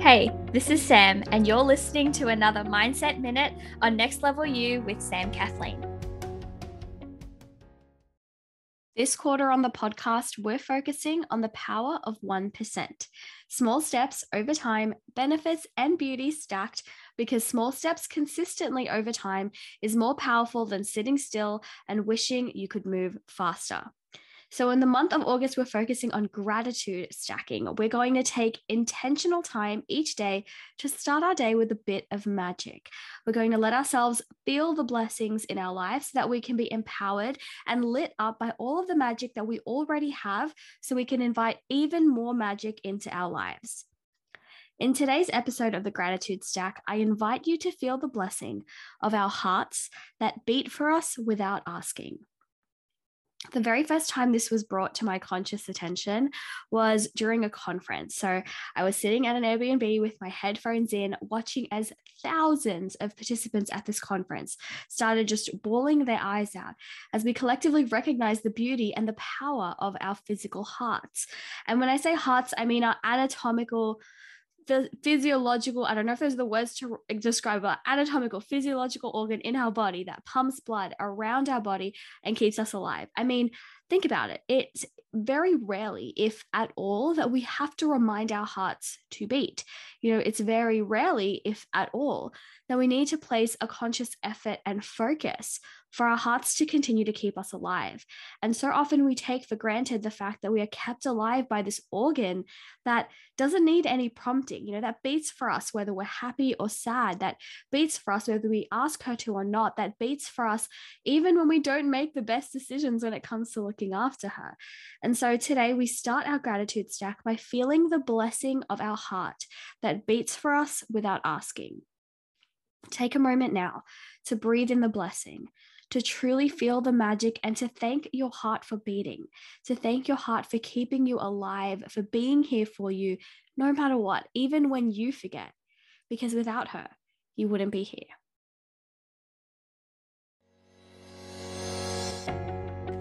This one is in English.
Hey, this is Sam, and you're listening to another Mindset Minute on Next Level You with Sam Kathleen. This quarter on the podcast, we're focusing on the power of 1%. Small steps over time, benefits and beauty stacked because small steps consistently over time is more powerful than sitting still and wishing you could move faster. So, in the month of August, we're focusing on gratitude stacking. We're going to take intentional time each day to start our day with a bit of magic. We're going to let ourselves feel the blessings in our lives so that we can be empowered and lit up by all of the magic that we already have so we can invite even more magic into our lives. In today's episode of the Gratitude Stack, I invite you to feel the blessing of our hearts that beat for us without asking the very first time this was brought to my conscious attention was during a conference. So I was sitting at an Airbnb with my headphones in, watching as thousands of participants at this conference started just bawling their eyes out as we collectively recognized the beauty and the power of our physical hearts. And when I say hearts, I mean our anatomical physiological, I don't know if those are the words to describe, but anatomical, physiological organ in our body that pumps blood around our body and keeps us alive. I mean, think about it. It's very rarely, if at all, that we have to remind our hearts to beat. You know, it's very rarely, if at all, that we need to place a conscious effort and focus for our hearts to continue to keep us alive. And so often we take for granted the fact that we are kept alive by this organ that doesn't need any prompting, you know, that beats for us whether we're happy or sad, that beats for us whether we ask her to or not, that beats for us even when we don't make the best decisions when it comes to looking after her. And so today we start our gratitude stack by feeling the blessing of our heart that beats for us without asking. Take a moment now to breathe in the blessing, to truly feel the magic, and to thank your heart for beating, to thank your heart for keeping you alive, for being here for you, no matter what, even when you forget, because without her, you wouldn't be here.